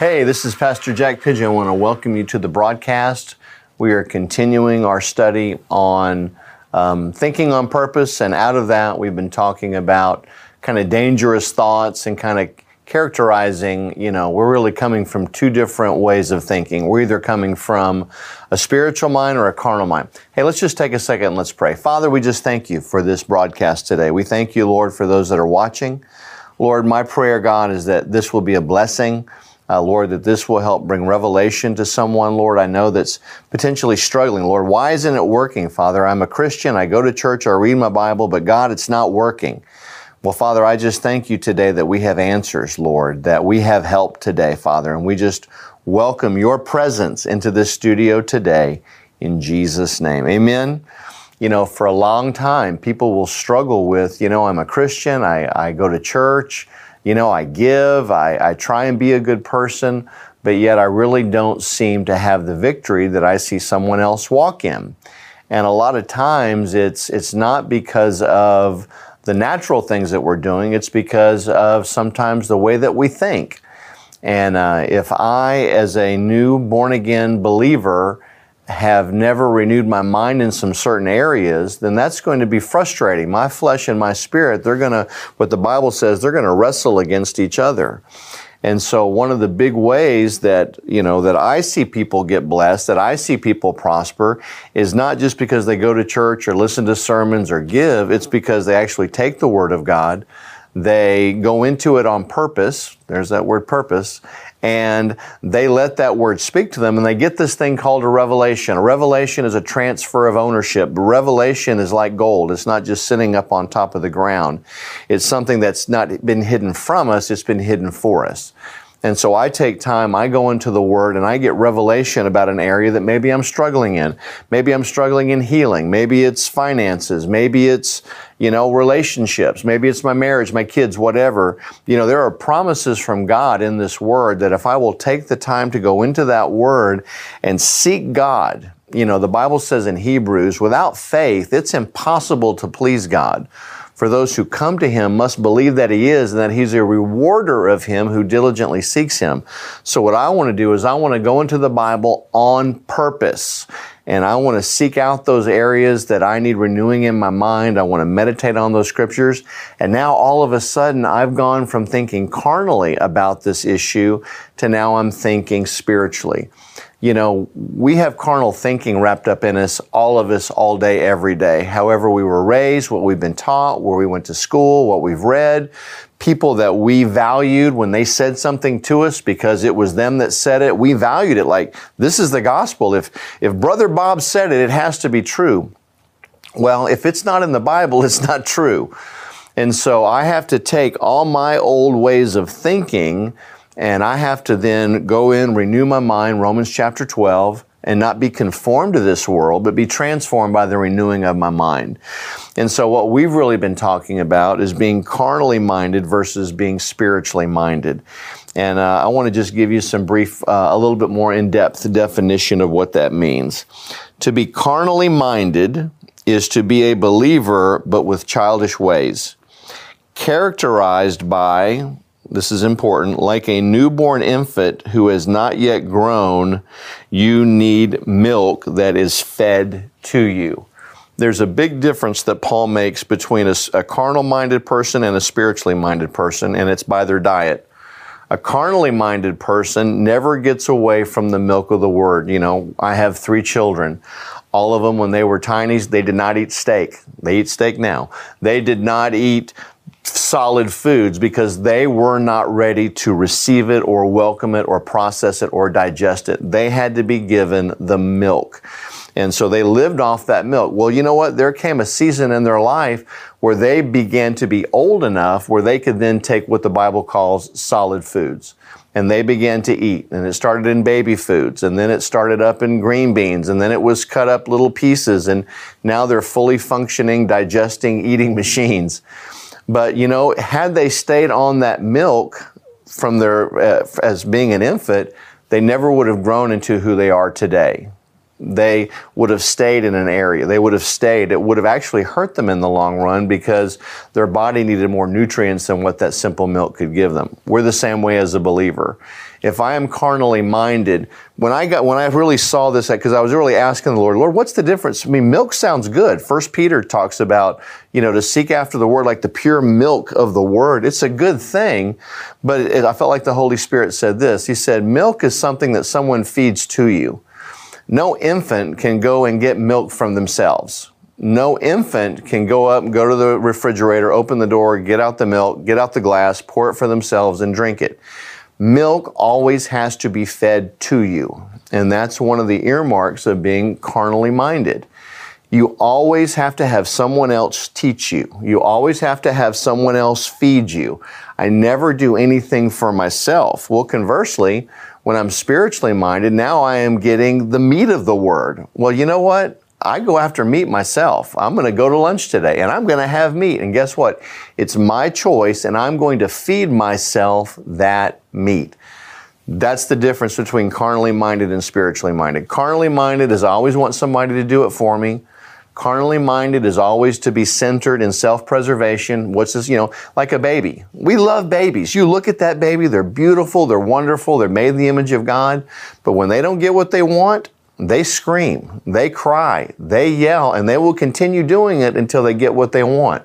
Hey, this is Pastor Jack Pigeon. I want to welcome you to the broadcast. We are continuing our study on um, thinking on purpose, and out of that, we've been talking about kind of dangerous thoughts and kind of characterizing, you know, we're really coming from two different ways of thinking. We're either coming from a spiritual mind or a carnal mind. Hey, let's just take a second and let's pray. Father, we just thank you for this broadcast today. We thank you, Lord, for those that are watching. Lord, my prayer, God, is that this will be a blessing uh, Lord, that this will help bring revelation to someone, Lord, I know that's potentially struggling. Lord, why isn't it working, Father? I'm a Christian, I go to church, I read my Bible, but God, it's not working. Well, Father, I just thank you today that we have answers, Lord, that we have help today, Father, and we just welcome your presence into this studio today in Jesus' name. Amen. You know, for a long time, people will struggle with, you know, I'm a Christian, I, I go to church, you know, I give, I, I try and be a good person, but yet I really don't seem to have the victory that I see someone else walk in. And a lot of times it's, it's not because of the natural things that we're doing, it's because of sometimes the way that we think. And uh, if I, as a new born again believer, have never renewed my mind in some certain areas, then that's going to be frustrating. My flesh and my spirit, they're going to, what the Bible says, they're going to wrestle against each other. And so one of the big ways that, you know, that I see people get blessed, that I see people prosper is not just because they go to church or listen to sermons or give, it's because they actually take the word of God, they go into it on purpose, there's that word purpose, and they let that word speak to them and they get this thing called a revelation. A revelation is a transfer of ownership. Revelation is like gold. It's not just sitting up on top of the ground. It's something that's not been hidden from us, it's been hidden for us. And so I take time, I go into the Word, and I get revelation about an area that maybe I'm struggling in. Maybe I'm struggling in healing. Maybe it's finances. Maybe it's, you know, relationships. Maybe it's my marriage, my kids, whatever. You know, there are promises from God in this Word that if I will take the time to go into that Word and seek God, you know, the Bible says in Hebrews, without faith, it's impossible to please God. For those who come to him must believe that he is and that he's a rewarder of him who diligently seeks him. So what I want to do is I want to go into the Bible on purpose. And I want to seek out those areas that I need renewing in my mind. I want to meditate on those scriptures. And now all of a sudden I've gone from thinking carnally about this issue to now I'm thinking spiritually you know, we have carnal thinking wrapped up in us, all of us, all day, every day. However, we were raised, what we've been taught, where we went to school, what we've read, people that we valued when they said something to us because it was them that said it, we valued it like, this is the gospel. If, if Brother Bob said it, it has to be true. Well, if it's not in the Bible, it's not true. And so I have to take all my old ways of thinking and I have to then go in, renew my mind, Romans chapter 12, and not be conformed to this world, but be transformed by the renewing of my mind. And so, what we've really been talking about is being carnally minded versus being spiritually minded. And uh, I want to just give you some brief, uh, a little bit more in depth definition of what that means. To be carnally minded is to be a believer, but with childish ways, characterized by this is important, like a newborn infant who has not yet grown, you need milk that is fed to you. There's a big difference that Paul makes between a, a carnal minded person and a spiritually minded person, and it's by their diet. A carnally minded person never gets away from the milk of the word. You know, I have three children. All of them, when they were tiny, they did not eat steak. They eat steak now. They did not eat solid foods because they were not ready to receive it or welcome it or process it or digest it. They had to be given the milk. And so they lived off that milk. Well, you know what? There came a season in their life where they began to be old enough where they could then take what the Bible calls solid foods. And they began to eat. And it started in baby foods. And then it started up in green beans. And then it was cut up little pieces. And now they're fully functioning, digesting, eating machines. But you know, had they stayed on that milk from their uh, as being an infant, they never would have grown into who they are today. they would have stayed in an area. They would have stayed. It would have actually hurt them in the long run because their body needed more nutrients than what that simple milk could give them. We're the same way as a believer if I am carnally minded, when I got when I really saw this, because I was really asking the Lord, Lord, what's the difference? I mean, milk sounds good. First Peter talks about you know to seek after the word like the pure milk of the word. It's a good thing, but it, I felt like the Holy Spirit said this. He said, milk is something that someone feeds to you. No infant can go and get milk from themselves. No infant can go up and go to the refrigerator, open the door, get out the milk, get out the glass, pour it for themselves, and drink it. Milk always has to be fed to you. And that's one of the earmarks of being carnally minded. You always have to have someone else teach you. You always have to have someone else feed you. I never do anything for myself. Well, conversely, when I'm spiritually minded, now I am getting the meat of the word. Well, you know what? I go after meat myself. I'm going to go to lunch today and I'm going to have meat. And guess what? It's my choice and I'm going to feed myself that meat. That's the difference between carnally minded and spiritually minded. Carnally minded is I always want somebody to do it for me. Carnally minded is always to be centered in self preservation. What's this, you know, like a baby. We love babies. You look at that baby, they're beautiful, they're wonderful, they're made in the image of God. But when they don't get what they want, they scream, they cry, they yell, and they will continue doing it until they get what they want.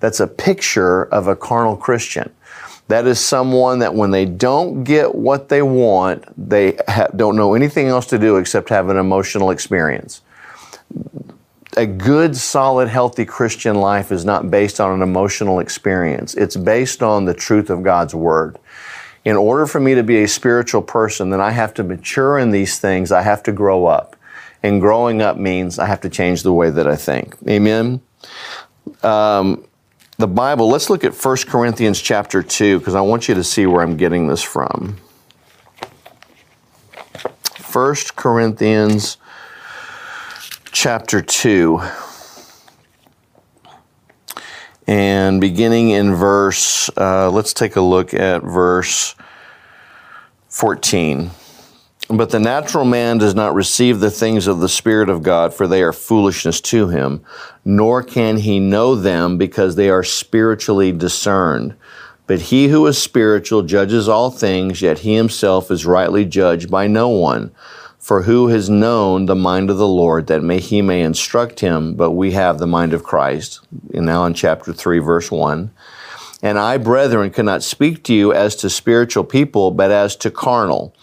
That's a picture of a carnal Christian. That is someone that when they don't get what they want, they ha- don't know anything else to do except have an emotional experience. A good, solid, healthy Christian life is not based on an emotional experience. It's based on the truth of God's Word in order for me to be a spiritual person, then I have to mature in these things. I have to grow up. And growing up means I have to change the way that I think. Amen. Um, the Bible, let's look at 1 Corinthians chapter 2, because I want you to see where I'm getting this from. 1 Corinthians chapter 2 and beginning in verse, uh, let's take a look at verse 14. But the natural man does not receive the things of the Spirit of God, for they are foolishness to him, nor can he know them because they are spiritually discerned. But he who is spiritual judges all things, yet he himself is rightly judged by no one. For who has known the mind of the Lord that may he may instruct him? But we have the mind of Christ. And now in chapter 3, verse 1. And I, brethren, cannot speak to you as to spiritual people, but as to carnal.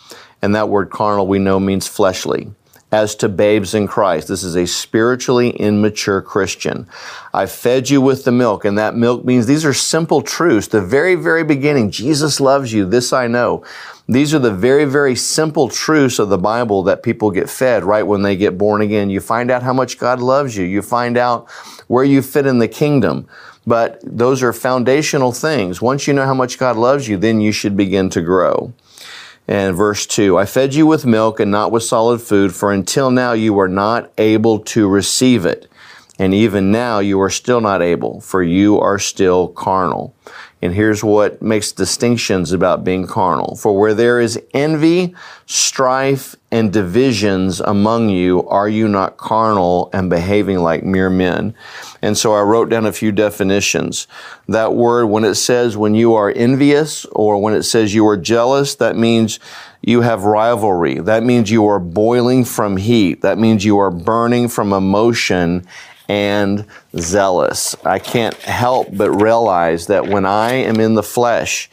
And that word carnal we know means fleshly as to babes in Christ. This is a spiritually immature Christian. I fed you with the milk, and that milk means these are simple truths. The very, very beginning, Jesus loves you. This I know. These are the very, very simple truths of the Bible that people get fed right when they get born again. You find out how much God loves you. You find out where you fit in the kingdom. But those are foundational things. Once you know how much God loves you, then you should begin to grow. And verse 2 I fed you with milk and not with solid food, for until now you were not able to receive it. And even now you are still not able, for you are still carnal. And here's what makes distinctions about being carnal. For where there is envy, strife, and divisions among you, are you not carnal and behaving like mere men? And so I wrote down a few definitions. That word, when it says when you are envious or when it says you are jealous, that means you have rivalry. That means you are boiling from heat. That means you are burning from emotion and zealous. I can't help but realize that when I am in the flesh,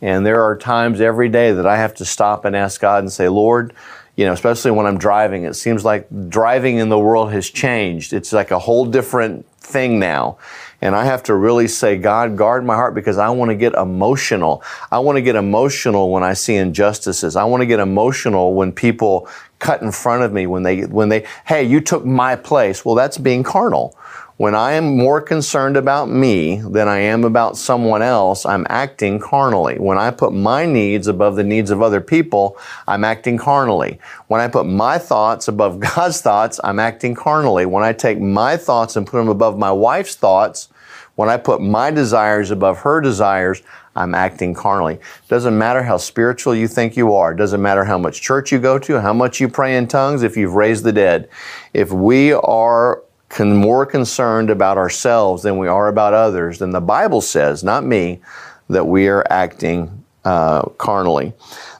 and there are times every day that I have to stop and ask God and say, Lord, you know, especially when I'm driving, it seems like driving in the world has changed. It's like a whole different thing now. And I have to really say, God, guard my heart because I want to get emotional. I want to get emotional when I see injustices. I want to get emotional when people cut in front of me when they when they hey you took my place well that's being carnal When I am more concerned about me than I am about someone else, I'm acting carnally. When I put my needs above the needs of other people, I'm acting carnally. When I put my thoughts above God's thoughts, I'm acting carnally. When I take my thoughts and put them above my wife's thoughts, when I put my desires above her desires, I'm acting carnally. Doesn't matter how spiritual you think you are. Doesn't matter how much church you go to, how much you pray in tongues, if you've raised the dead. If we are con- more concerned about ourselves than we are about others, then the Bible says, not me, that we are acting uh, carnally.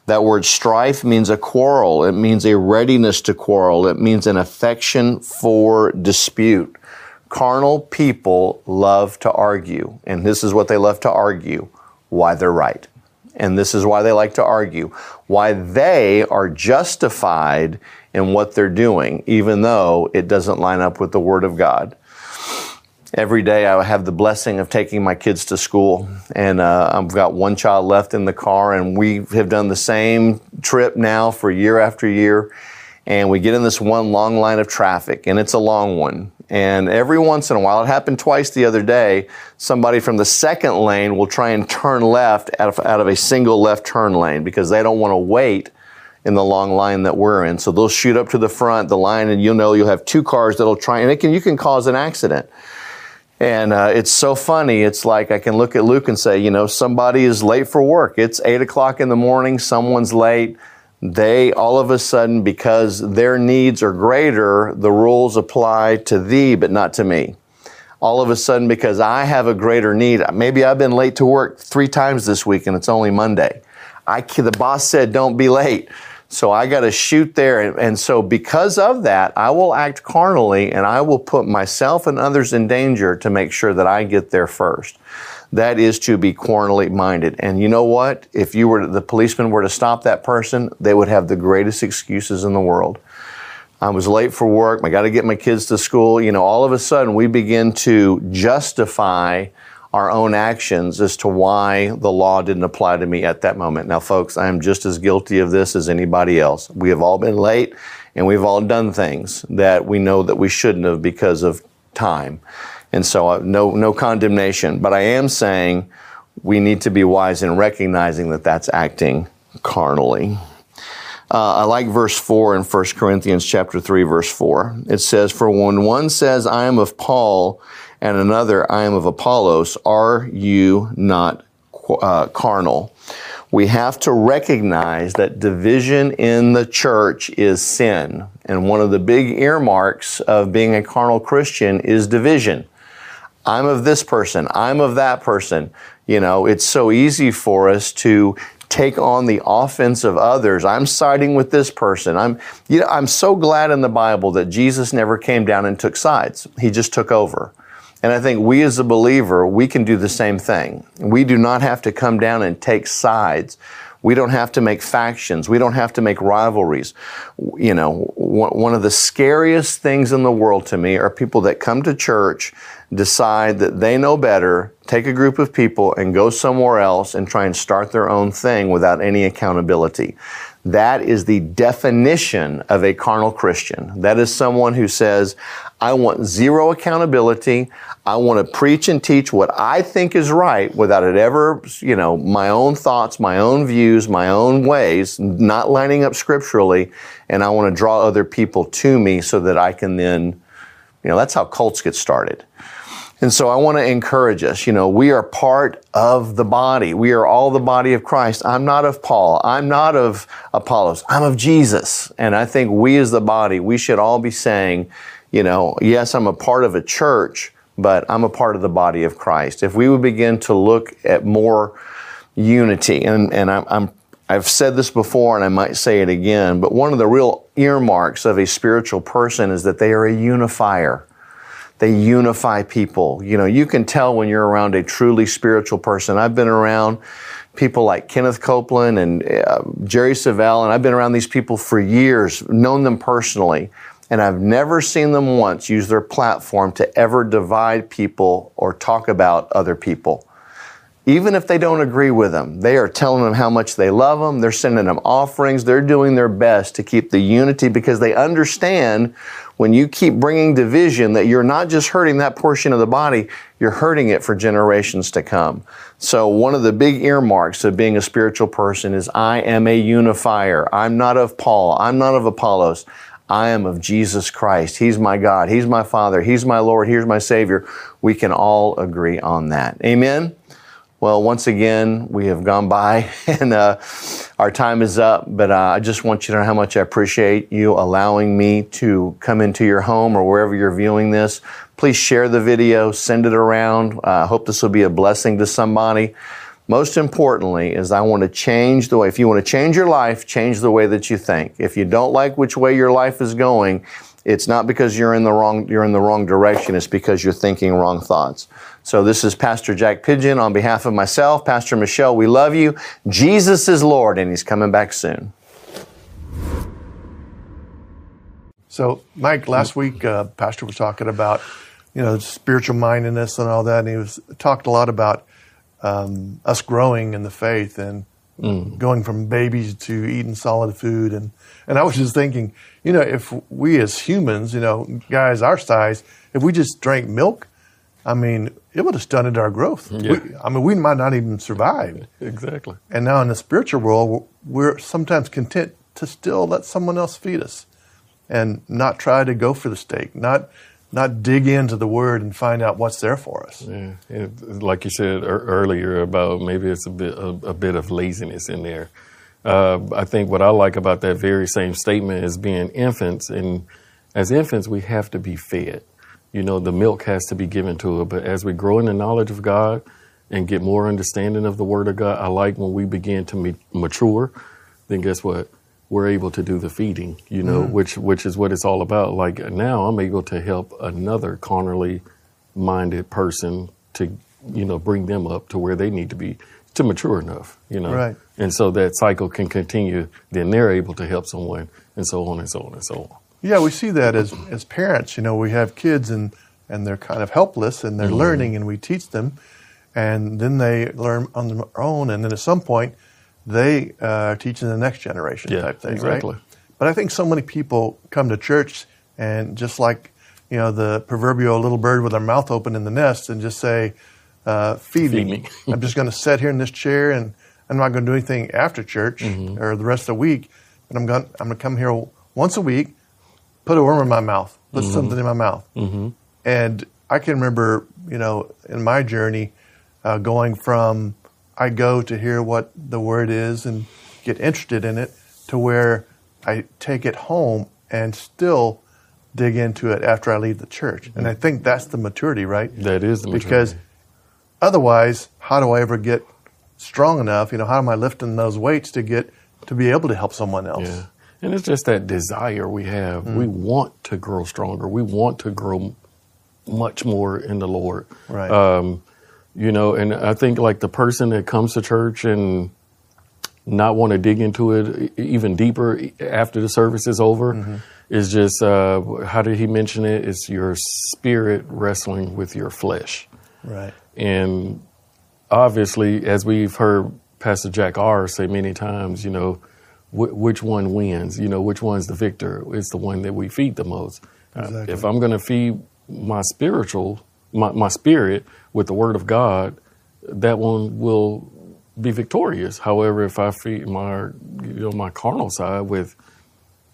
That word strife means a quarrel. It means a readiness to quarrel. It means an affection for dispute. Carnal people love to argue, and this is what they love to argue why they're right. And this is why they like to argue why they are justified in what they're doing, even though it doesn't line up with the Word of God. Every day I have the blessing of taking my kids to school, and uh, I've got one child left in the car, and we have done the same trip now for year after year. And we get in this one long line of traffic, and it's a long one. And every once in a while, it happened twice the other day, somebody from the second lane will try and turn left out of, out of a single left turn lane because they don't want to wait in the long line that we're in. So they'll shoot up to the front, the line, and you'll know you'll have two cars that'll try, and it can, you can cause an accident. And uh, it's so funny. It's like I can look at Luke and say, you know, somebody is late for work. It's eight o'clock in the morning. Someone's late. They all of a sudden, because their needs are greater, the rules apply to thee, but not to me. All of a sudden, because I have a greater need, maybe I've been late to work three times this week and it's only Monday. I, the boss said, don't be late. So I got to shoot there. And, and, so because of that, I will act carnally and I will put myself and others in danger to make sure that I get there first. That is to be carnally minded. And you know what? If you were the policeman were to stop that person, they would have the greatest excuses in the world. I was late for work. I got to get my kids to school. You know, all of a sudden we begin to justify our own actions as to why the law didn't apply to me at that moment. Now, folks, I am just as guilty of this as anybody else. We have all been late and we've all done things that we know that we shouldn't have because of time. And so, uh, no, no condemnation. But I am saying we need to be wise in recognizing that that's acting carnally. Uh, I like verse 4 in 1 Corinthians chapter 3 verse 4. It says, For when one says, I am of Paul, and another, I am of Apollos, are you not uh, carnal? We have to recognize that division in the church is sin. And one of the big earmarks of being a carnal Christian is division. I'm of this person. I'm of that person. You know, it's so easy for us to take on the offense of others. I'm siding with this person. I'm, you know, I'm so glad in the Bible that Jesus never came down and took sides. He just took over. And I think we as a believer, we can do the same thing. We do not have to come down and take sides. We don't have to make factions. We don't have to make rivalries. You know, one of the scariest things in the world to me are people that come to church, decide that they know better, take a group of people and go somewhere else and try and start their own thing without any accountability. That is the definition of a carnal Christian. That is someone who says, I want zero accountability. I want to preach and teach what I think is right without it ever, you know, my own thoughts, my own views, my own ways, not lining up scripturally. And I want to draw other people to me so that I can then, you know, that's how cults get started. And so I want to encourage us, you know, we are part of the body. We are all the body of Christ. I'm not of Paul. I'm not of Apollos. I'm of Jesus. And I think we as the body, we should all be saying, you know, yes, I'm a part of a church, but I'm a part of the body of Christ. If we would begin to look at more unity, and, and I'm, I'm I've said this before and I might say it again, but one of the real earmarks of a spiritual person is that they are a unifier they unify people. You know, you can tell when you're around a truly spiritual person. I've been around people like Kenneth Copeland and uh, Jerry Savelle, and I've been around these people for years, known them personally, and I've never seen them once use their platform to ever divide people or talk about other people. Even if they don't agree with them, they are telling them how much they love them. They're sending them offerings. They're doing their best to keep the unity because they understand when you keep bringing division, that you're not just hurting that portion of the body, you're hurting it for generations to come. So, one of the big earmarks of being a spiritual person is I am a unifier. I'm not of Paul. I'm not of Apollos. I am of Jesus Christ. He's my God. He's my Father. He's my Lord. He's my Savior. We can all agree on that. Amen. Well, once again, we have gone by and uh, our time is up, but uh, I just want you to know how much I appreciate you allowing me to come into your home or wherever you're viewing this. Please share the video, send it around. I uh, hope this will be a blessing to somebody. Most importantly, is I want to change the way, if you want to change your life, change the way that you think. If you don't like which way your life is going, it's not because you're in the wrong you're in the wrong direction it's because you're thinking wrong thoughts so this is pastor jack pigeon on behalf of myself. Pastor michelle we love you. Jesus is lord and he's coming back soon. So mike last week uh, pastor was talking about you know spiritual mindedness and all that and he was talked a lot about um, us growing in the faith and mm. going from babies to eating solid food. And and I was just thinking, you know, if we as humans, you know, guys our size, if we just drank milk, I mean, it would have stunted our growth. Yeah. We, I mean, we might not even survive. Exactly. And now in the spiritual world, we're sometimes content to still let someone else feed us and not try to go for the steak, not not dig into the word and find out what's there for us. Yeah, it, like you said earlier about maybe it's a bit a, a bit of laziness in there. Uh, I think what I like about that very same statement is being infants, and as infants, we have to be fed. You know, the milk has to be given to it. But as we grow in the knowledge of God and get more understanding of the Word of God, I like when we begin to mature. Then guess what? We're able to do the feeding. You know, mm. which which is what it's all about. Like now, I'm able to help another carnally minded person to you know bring them up to where they need to be to mature enough, you know. Right. And so that cycle can continue. Then they're able to help someone, and so on and so on and so on. Yeah, we see that as as parents. You know, we have kids and and they're kind of helpless and they're mm-hmm. learning, and we teach them, and then they learn on their own, and then at some point, they uh, are teaching the next generation yeah, type thing, exactly. right? But I think so many people come to church and just like you know the proverbial little bird with their mouth open in the nest, and just say uh, feed, feed, me. me. I'm just going to sit here in this chair and I'm not going to do anything after church mm-hmm. or the rest of the week. But I'm going I'm going to come here once a week, put a worm in my mouth, put mm-hmm. something in my mouth. Mm-hmm. And I can remember, you know, in my journey, uh, going from I go to hear what the word is and get interested in it to where I take it home and still dig into it after I leave the church. And I think that's the maturity, right? That is the maturity. Because Otherwise, how do I ever get strong enough? You know, how am I lifting those weights to get to be able to help someone else? Yeah. And it's just that desire we have. Mm. We want to grow stronger. We want to grow much more in the Lord. Right. Um, you know, and I think like the person that comes to church and not want to dig into it even deeper after the service is over mm-hmm. is just uh, how did he mention it? It's your spirit wrestling with your flesh. Right. And obviously, as we've heard Pastor Jack R say many times, you know, wh- which one wins? You know, which one's the victor? It's the one that we feed the most. Exactly. Uh, if I'm going to feed my spiritual, my, my spirit with the Word of God, that one will be victorious. However, if I feed my, you know, my carnal side with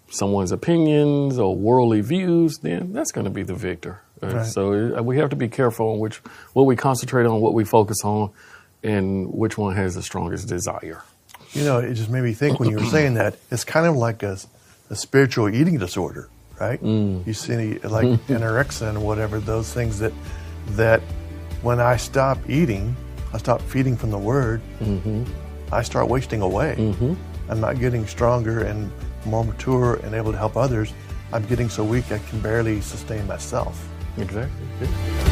someone's opinions or worldly views, then that's going to be the victor. Right. So uh, we have to be careful on which what we concentrate on, what we focus on, and which one has the strongest desire. You know, it just made me think when you were saying that it's kind of like a, a spiritual eating disorder, right? Mm. You see, like anorexia and whatever those things that that when I stop eating, I stop feeding from the Word. Mm-hmm. I start wasting away. Mm-hmm. I'm not getting stronger and more mature and able to help others. I'm getting so weak I can barely sustain myself. Exactly.